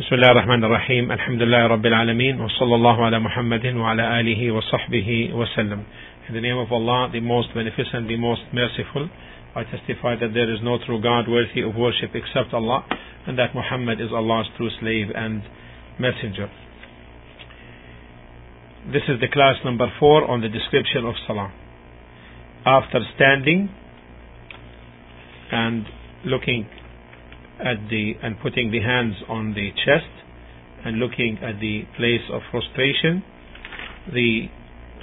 بسم الله الرحمن الرحيم الحمد لله رب العالمين وصلى الله على محمد وعلى آله وصحبه وسلم In the name of Allah, the most beneficent, the most merciful, I testify that there is no true God worthy of worship except Allah and that Muhammad is Allah's true slave and messenger. This is the class number four on the description of Salah. After standing and looking at the and putting the hands on the chest and looking at the place of prostration, the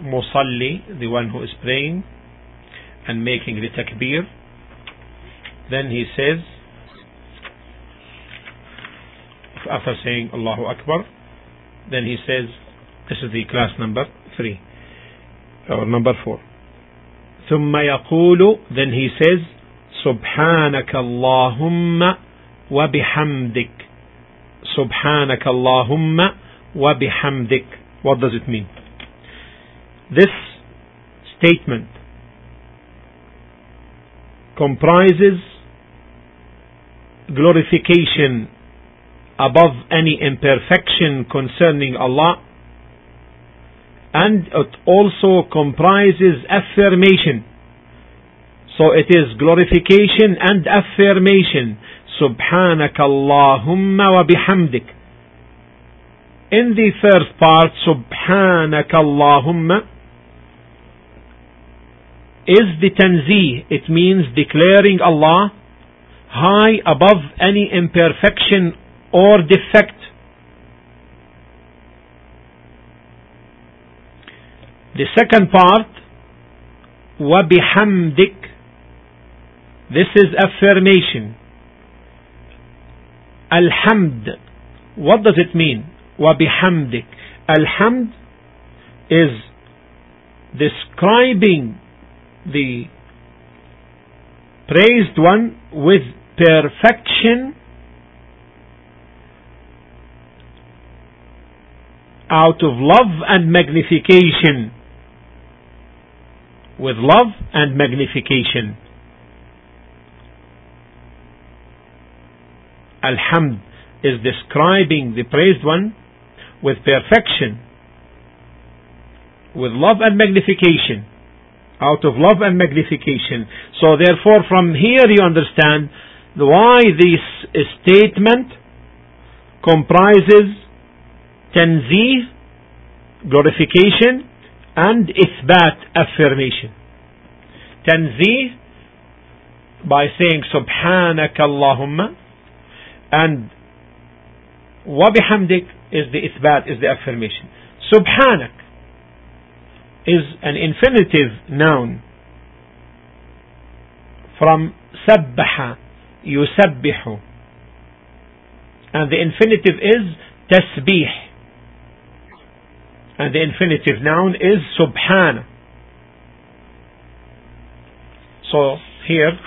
musalli, the one who is praying and making the takbir, then he says, after saying Allahu Akbar, then he says, this is the class number three, or number four. ثم يقول, then he says, سبحانك اللهم وبحمدك سبحانك اللهم وبحمدك what does it mean this statement comprises glorification above any imperfection concerning Allah and it also comprises affirmation so it is glorification and affirmation سبحانك اللهم وبحمدك in the first part سبحانك اللهم is the tanzih it means declaring Allah high above any imperfection or defect the second part وبحمدك this is affirmation Alhamd. What does it mean? وبحمدك. Alhamd is describing the praised one with perfection out of love and magnification with love and magnification Alhamd is describing the praised one with perfection, with love and magnification, out of love and magnification. So therefore from here you understand why this statement comprises tanzih, glorification, and ithbat, affirmation. Tanzih, by saying Subhanaka Allahumma, and وبحمدك is the إثبات, is the affirmation. Subhanak is an infinitive noun from سبح يسبح and the infinitive is تسبيح and the infinitive noun is subhana so here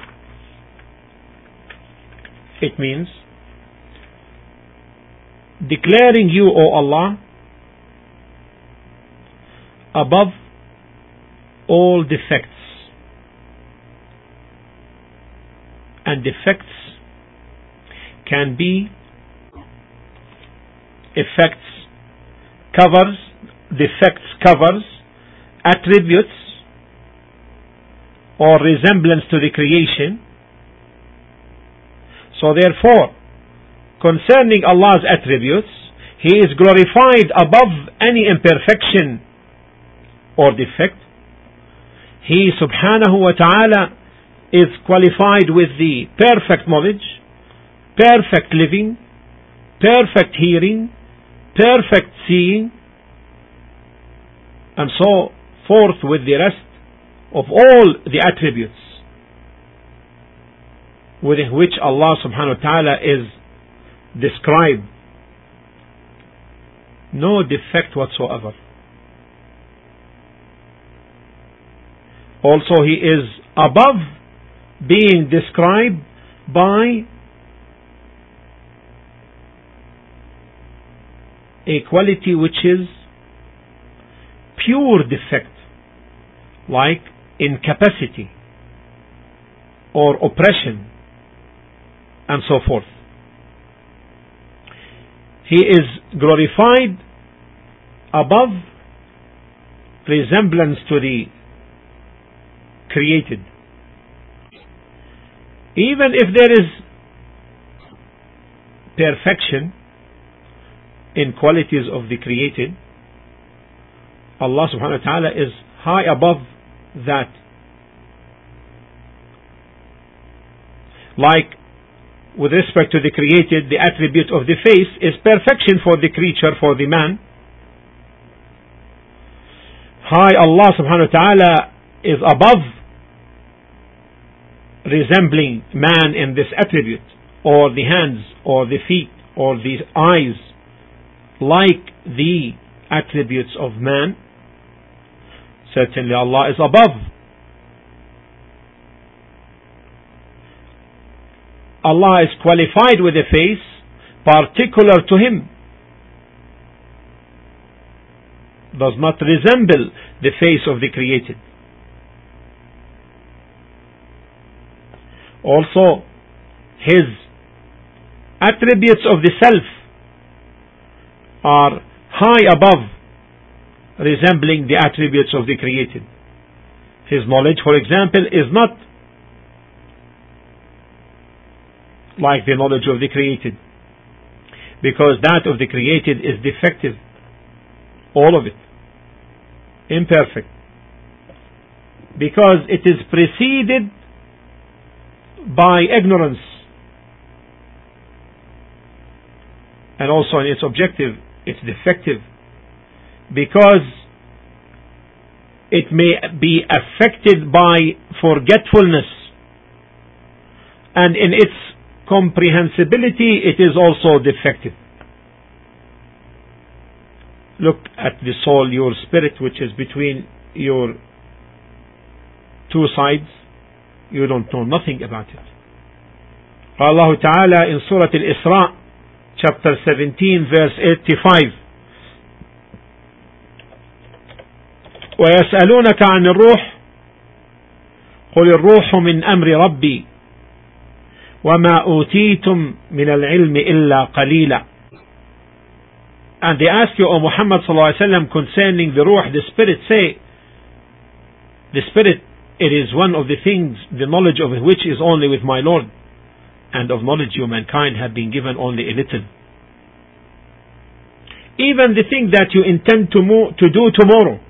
it means declaring you, O Allah, above all defects. And defects can be effects, covers, defects covers, attributes, or resemblance to the creation. So therefore, concerning Allah's attributes, He is glorified above any imperfection or defect. He subhanahu wa ta'ala is qualified with the perfect knowledge, perfect living, perfect hearing, perfect seeing, and so forth with the rest of all the attributes with which Allah subhanahu wa ta'ala is describe no defect whatsoever. Also, he is above being described by a quality which is pure defect, like incapacity or oppression and so forth. He is glorified above resemblance to the created. Even if there is perfection in qualities of the created, Allah subhanahu wa ta'ala is high above that. Like with respect to the created, the attribute of the face is perfection for the creature, for the man. High Allah subhanahu wa ta'ala is above resembling man in this attribute, or the hands, or the feet, or the eyes, like the attributes of man. Certainly Allah is above. Allah is qualified with a face particular to Him. Does not resemble the face of the created. Also, His attributes of the self are high above resembling the attributes of the created. His knowledge, for example, is not like the knowledge of the created. Because that of the created is defective. All of it. Imperfect. Because it is preceded by ignorance. And also in its objective, it's defective because it may be affected by forgetfulness and in its comprehensibility it is also defective. Look at the soul, your spirit which is between your two sides. You don't know nothing about it. Allah Ta'ala in Surah Al-Isra chapter 17 verse 85 ويسألونك عن الروح قل الروح من أمر ربي وما أوتيتم من العلم إلا قليلا And they ask you, O Muhammad sallallahu concerning the ruh, the spirit, say, the spirit, it is one of the things, the knowledge of which is only with my Lord, and of knowledge you mankind have been given only a little. Even the thing that you intend to, move, to do tomorrow,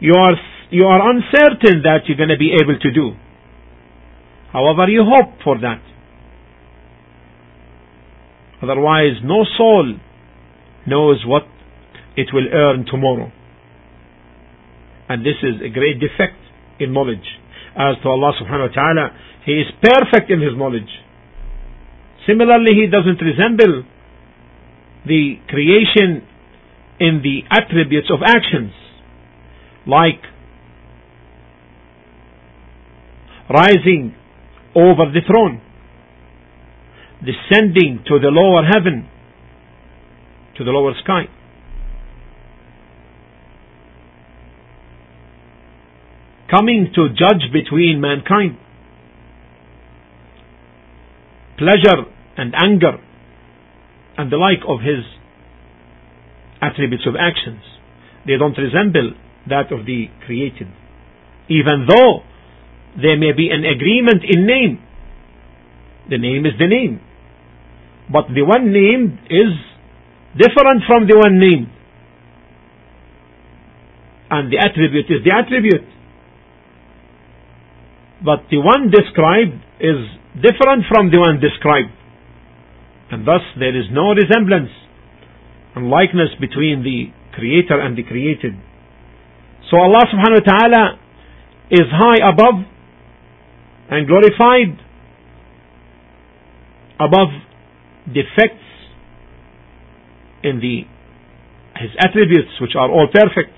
you are, you are uncertain that you're going to be able to do. However, you hope for that. Otherwise, no soul knows what it will earn tomorrow. And this is a great defect in knowledge. As to Allah subhanahu wa ta'ala, He is perfect in His knowledge. Similarly, He doesn't resemble the creation in the attributes of actions like rising over the throne, descending to the lower heaven, to the lower sky. Coming to judge between mankind, pleasure and anger, and the like of his attributes of actions. They don't resemble that of the created. Even though there may be an agreement in name, the name is the name. But the one named is different from the one named. And the attribute is the attribute. But the one described is different from the one described. And thus there is no resemblance and likeness between the creator and the created. So Allah subhanahu wa ta'ala is high above and glorified above defects in the his attributes which are all perfect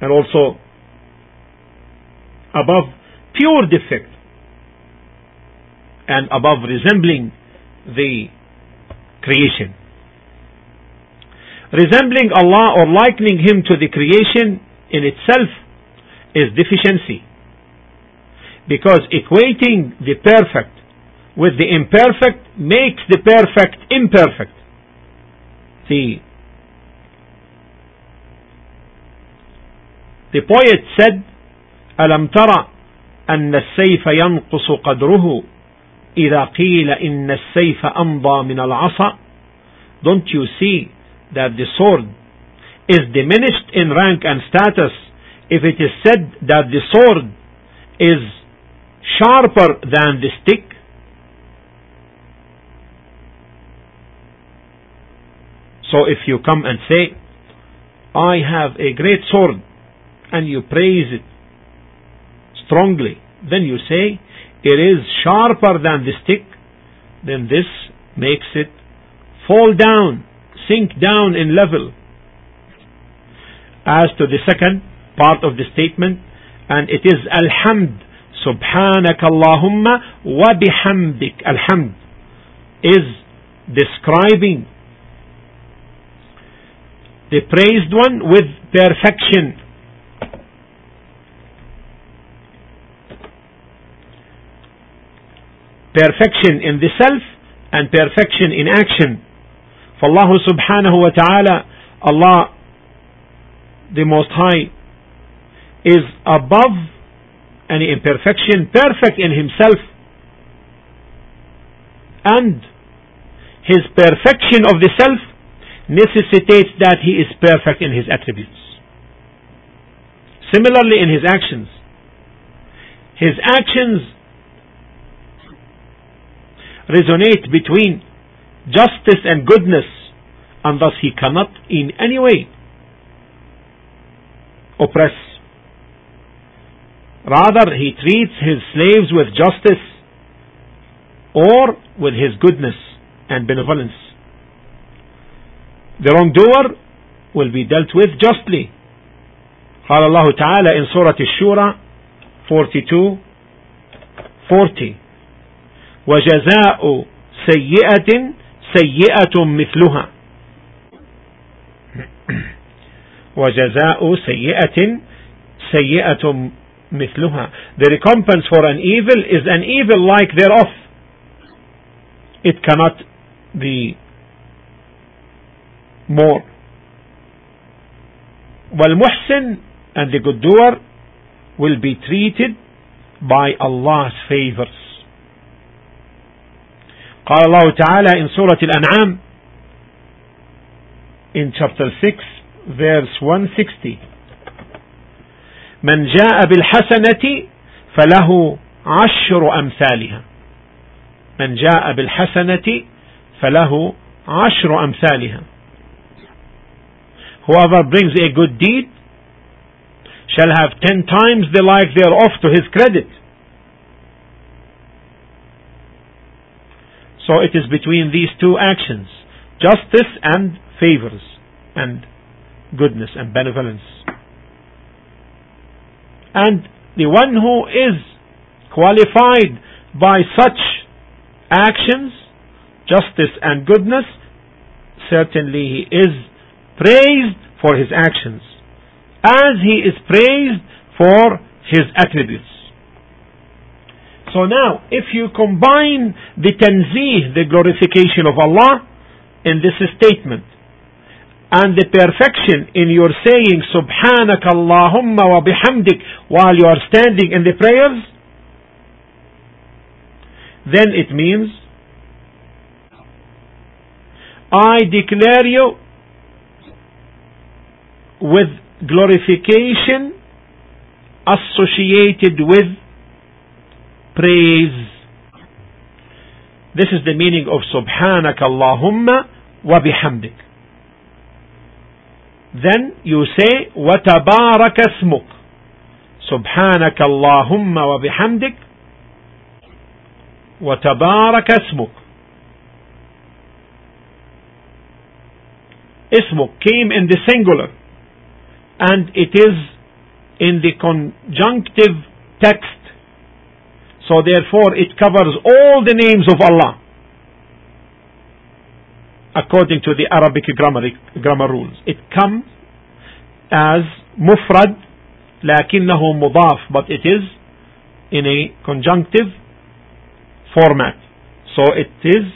and also above pure defect and above resembling the creation resembling Allah or likening Him to the creation in itself is deficiency. Because equating the perfect with the imperfect makes the perfect imperfect. the the poet said ألم ترى أن السيف ينقص قدره إذا قيل إن السيف أمضى من العصا Don't you see that the sword is diminished in rank and status if it is said that the sword is sharper than the stick? So if you come and say, I have a great sword, and you praise it strongly, then you say, it is sharper than the stick, then this makes it fall down, sink down in level. As to the second part of the statement, and it is Alhamd, Subhanak Allahumma wa bihamdik. Alhamd is describing the praised one with perfection perfection in the self and perfection in action. For Allah subhanahu wa ta'ala, Allah the Most High is above any imperfection, perfect in Himself. And His perfection of the self necessitates that He is perfect in His attributes. Similarly in His actions. His actions resonate between justice and goodness, and thus he cannot in any way oppress. Rather, he treats his slaves with justice or with his goodness and benevolence. The wrongdoer will be dealt with justly. قال الله تعالى in Surah Ash-Shura 42 40 وجزاء سيئة سيئة مثلها وجزاء سيئة سيئة مثلها The recompense for an evil is an evil like thereof. It cannot be more. والمحسن and the good doer will be treated by Allah's favors. قال الله تعالى in Surah Al-An'am in chapter 6 verse 160 من جاء بالحسنة فله عشر أمثالها من جاء بالحسنة فله عشر أمثالها Whoever brings a good deed shall have ten times the like thereof to his credit. So it is between these two actions, justice and favors, and goodness and benevolence. And the one who is qualified by such actions, justice and goodness, certainly he is praised for his actions, as he is praised for his attributes. So now, if you combine the tanzih, the glorification of Allah, in this statement, and the perfection in your saying Allahumma wa bihamdik while you are standing in the prayers, then it means I declare you with glorification associated with praise. This is the meaning of Allahumma wa bihamdik. Then you say وتبارك اسمك سبحانك اللهم وبحمدك وتبارك اسمك اسمك came in the singular and it is in the conjunctive text so therefore it covers all the names of Allah according to the Arabic grammar, grammar rules. It comes as mufrad لكنه مضاف but it is in a conjunctive format. So it is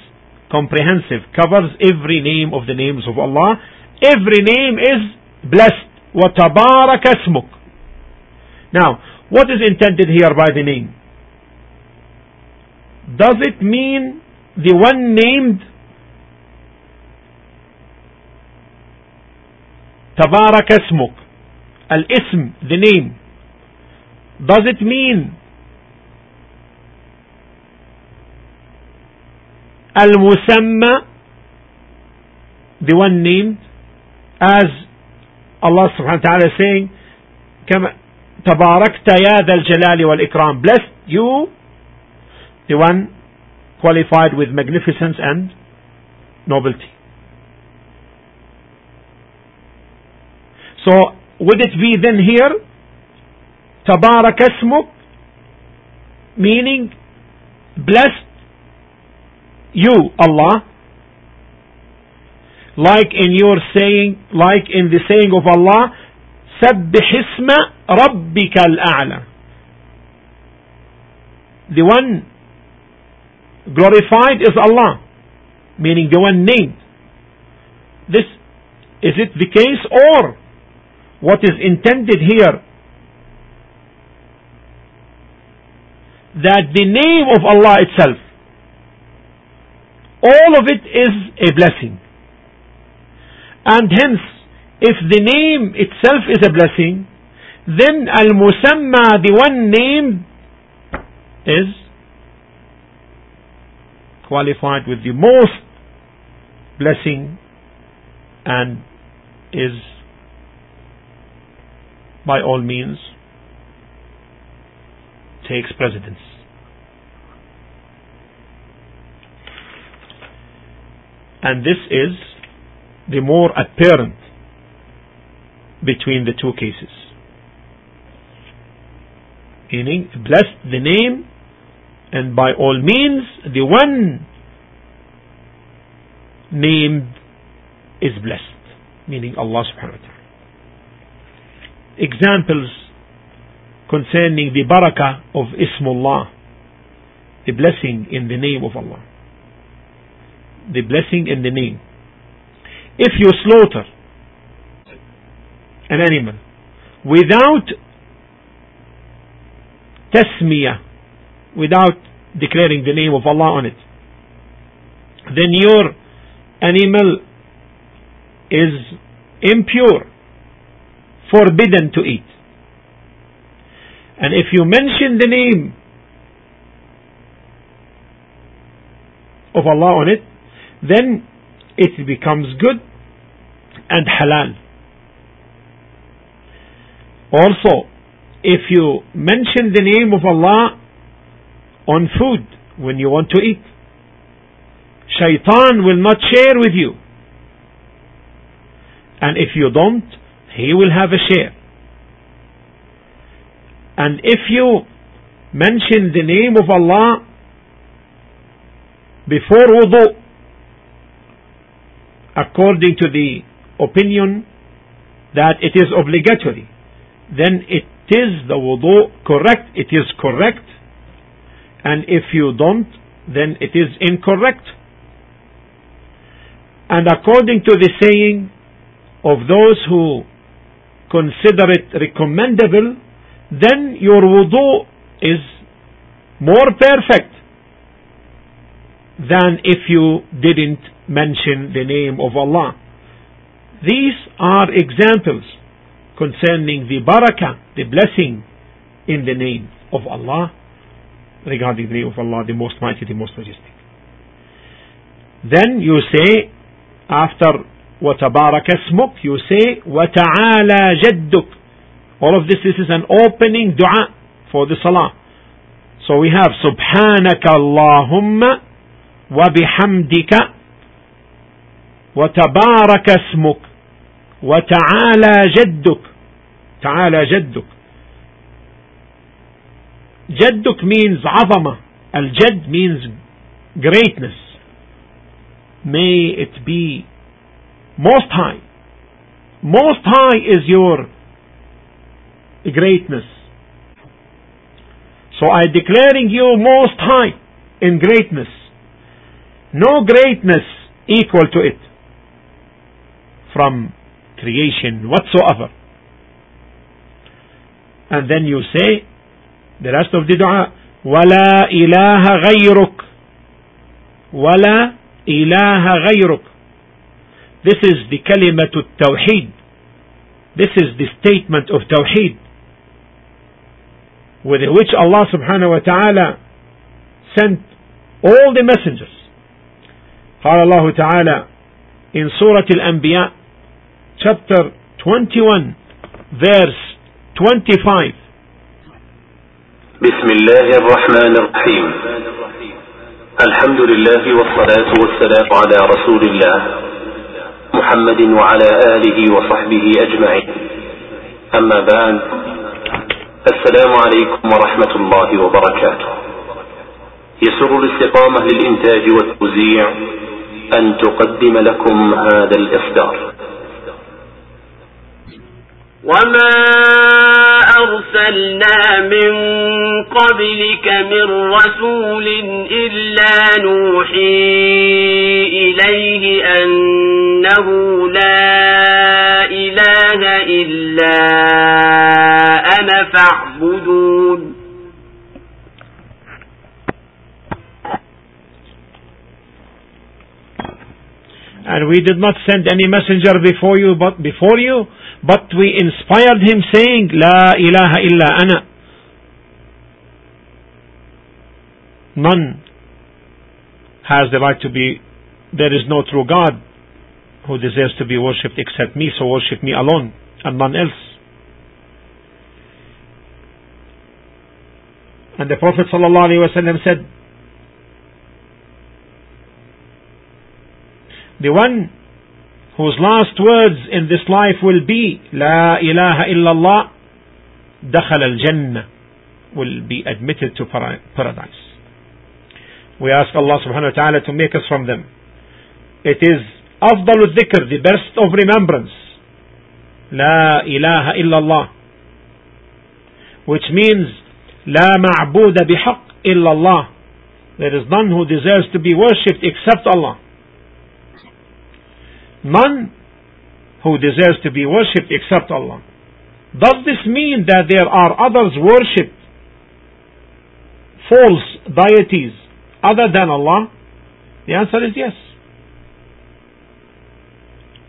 comprehensive, covers every name of the names of Allah. Every name is blessed. وَتَبَارَكَ اسْمُكَ Now, what is intended here by the name? Does it mean the one named تبارك اسمك الاسم the name does it mean المسمى the one named as Allah subhanahu wa ta'ala is saying كما تباركت يا ذا الجلال والإكرام blessed you the one qualified with magnificence and nobility so would it be then here تبارك اسمك meaning blessed you Allah like in your saying like in the saying of Allah سبح اسم ربك الأعلى the one glorified is Allah meaning the one named this is it the case or what is intended here that the name of Allah itself all of it is a blessing. And hence if the name itself is a blessing then al-musamma the one name is qualified with the most blessing and is by all means takes precedence. And this is the more apparent between the two cases. Meaning, blessed the name, and by all means, the one named is blessed. Meaning Allah subhanahu wa ta'ala. Examples concerning the barakah of Ismullah, the blessing in the name of Allah. The blessing in the name. If you slaughter an animal without tasmiyah, without declaring the name of Allah on it, then your animal is impure, forbidden to eat. And if you mention the name of Allah on it, then it becomes good and halal. Also, if you mention the name of Allah on food when you want to eat, shaitan will not share with you. And if you don't, he will have a share. And if you mention the name of Allah before wudu, according to the opinion that it is obligatory, then it is the wudu correct, it is correct, and if you don't, then it is incorrect. And according to the saying of those who consider it recommendable, then your wudu is more perfect than if you didn't mention the name of Allah. These are examples concerning the barakah, the blessing in the name of Allah, regarding the name of Allah, the most mighty, the most majestic. Then you say, after وَتَبَارَكَ اسْمُكَ, you say, وَتَعَالَى جَدُّكَ. All of this, this is an opening dua for the salah. So we have سبحانك اللهم وبحمدك وتبارك اسمك وتعالى جدك تعالى جدك جدك means عظمة الجد means greatness may it be most high most high is your greatness so I declaring you most high in greatness no greatness equal to it from creation whatsoever. And then you say the rest of the dua ولا إله غيرك ولا إله غيرك This is the كلمة التوحيد This is the statement of Tawheed with which Allah subhanahu wa ta'ala sent all the messengers. قال الله تعالى in Surah Al-Anbiya chapter 21 verse 25 بسم الله الرحمن الرحيم الحمد لله والصلاة والسلام على رسول الله محمد وعلى آله وصحبه أجمعين. أما بعد السلام عليكم ورحمة الله وبركاته. يسر الاستقامة للإنتاج والتوزيع أن تقدم لكم هذا الإصدار. وما أرسلنا من قبلك من رسول إلا نوحي إليه أنه لا إله إلا أنا فاعبدون And we did not send any messenger before you, but before you, but we inspired him saying, La ilaha illa ana. None has the right to be, there is no true God who deserves to be worshipped except me, so worship me alone and none else. And the Prophet said, The one whose last words in this life will be La ilaha illallah Dakhal al Jannah will be admitted to paradise. We ask Allah subhanahu wa ta'ala to make us from them. It is أفضل الذكر, the best of remembrance. لا إله إلا الله. Which means لا معبود بحق إلا الله. There is none who deserves to be worshipped except Allah. None who deserves to be worshipped except Allah. Does this mean that there are others worshipped false deities other than Allah? The answer is yes.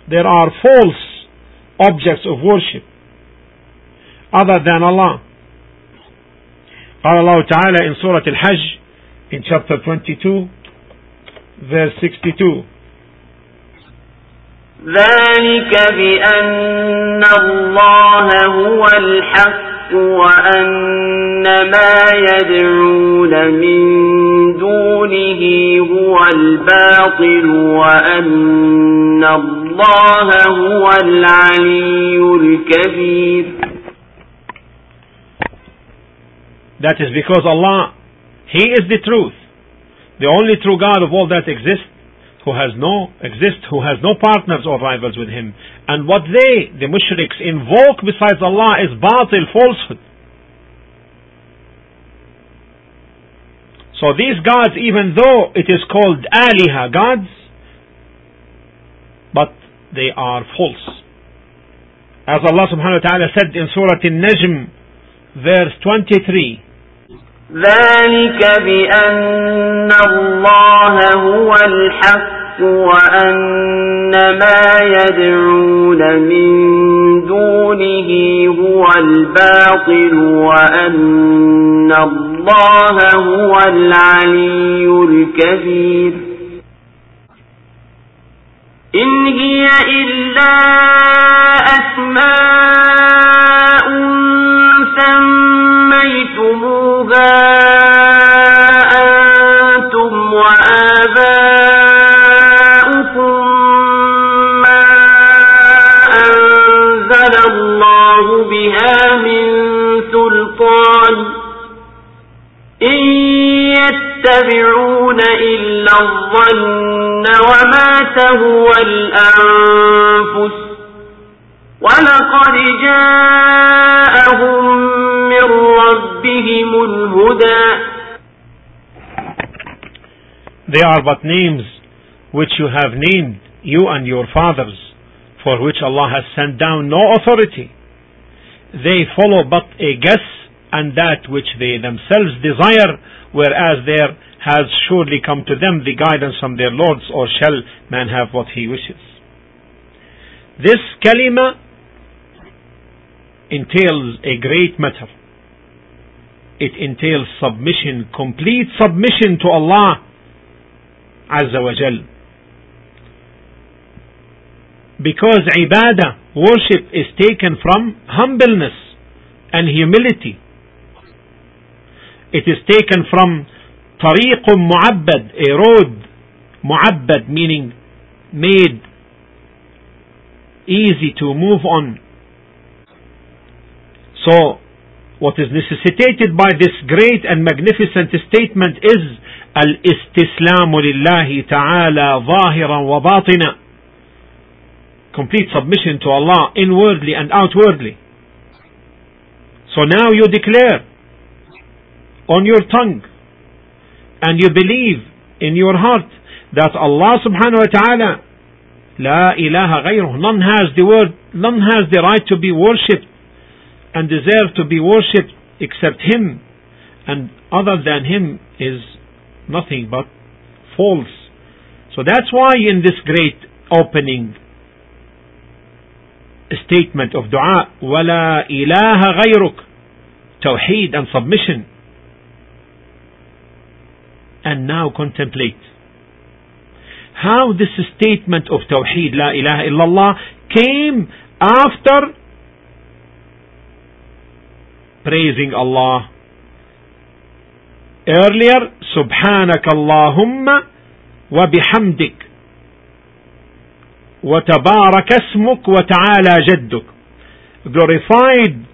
There are false objects of worship other than Allah. قال الله تعالى in Surah Al-Hajj in chapter 22 verse 62 ذلك بأن الله هو الحق وأن ما يدعون من دونه هو الباطل وأن الله هو العلي الكبير That is because Allah, He is the truth, the only true God of all that exists, who has no exist, who has no partners or rivals with him. And what they, the mushriks, invoke besides Allah is batil, falsehood. So these gods, even though it is called aliha, gods, but they are false. As Allah subhanahu wa ta'ala said in Surah An-Najm, verse 23, ذلك بأن الله هو الحق وأن ما يدعون من دونه هو الباطل وأن الله هو العلي الكبير. إن هي إلا أسماء سميتموها أنتم وآباؤكم يتبعون إلا الظن وما تهوى الأنفس ولقد جاءهم من ربهم الهدى they are but names which you have named, you and your fathers, for which Allah has sent down no authority. They follow but a guess and that which they themselves desire, whereas there has surely come to them the guidance from their lords, or shall man have what he wishes. This kalima entails a great matter. It entails submission, complete submission to Allah Azza wa Jal. Because ibadah, worship is taken from humbleness and humility. It is taken from طريق معبد, a road, معبد meaning made easy to move on. So, what is necessitated by this great and magnificent statement is الاستسلام لله تعالى ظاهرا وباطنا complete submission to Allah inwardly and outwardly. So now you declare on your tongue and you believe in your heart that Allah subhanahu wa ta'ala La ilaha غيره none has the word none has the right to be worshipped and deserve to be worshipped except him and other than him is nothing but false so that's why in this great opening statement of dua ولا إله غيرك tawheed and submission and now contemplate how this statement of Tawheed, La ilaha illallah, came after praising Allah. Earlier, Subhanak Allahumma wa bihamdik وتبارك اسمك وتعالى جدك glorified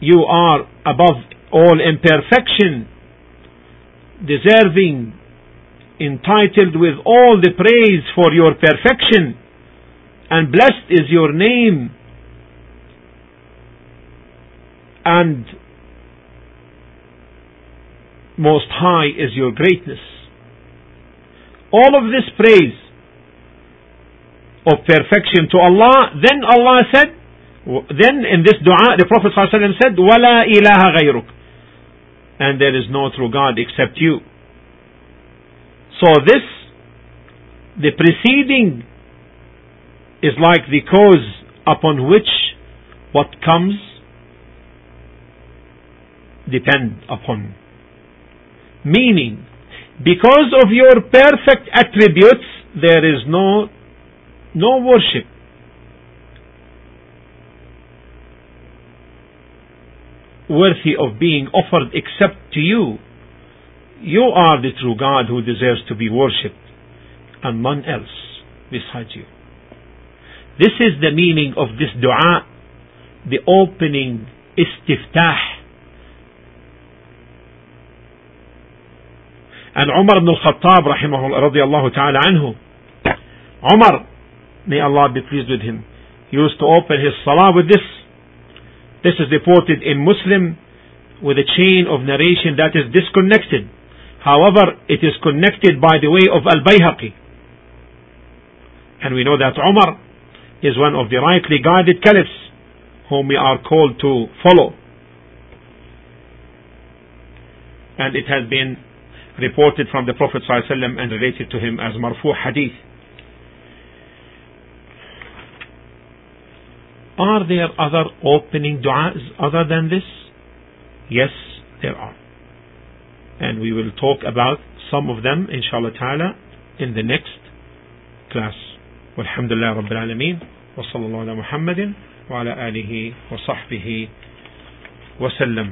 you are above all imperfection deserving entitled with all the praise for your perfection, and blessed is your name, and most high is your greatness. All of this praise of perfection to Allah, then Allah said, then in this dua, the Prophet ﷺ said, وَلَا إِلَهَ غَيْرُكَ and there is no true God except you. So this, the preceding is like the cause upon which what comes depend upon. Meaning, because of your perfect attributes, there is no, no worship. Worthy of being offered except to you you are the true God who deserves to be worshipped, and none else besides you. This is the meaning of this dua, the opening istiftah. And Umar ibn al-Khattab radiallahu ta'ala anhu, Umar, may Allah be pleased with him, used to open his salah with this. This is reported in Muslim with a chain of narration that is disconnected However, it is connected by the way of Al-Bayhaqi. And we know that Umar is one of the rightly guided caliphs whom we are called to follow. And it has been reported from the Prophet ﷺ and related to him as marfu hadith. Are there other opening du'as other than this? Yes, there are and we will talk about some of them inshallah ta'ala in the next class والحمد لله رب العالمين وصلى الله على محمد وعلى آله وصحبه وسلم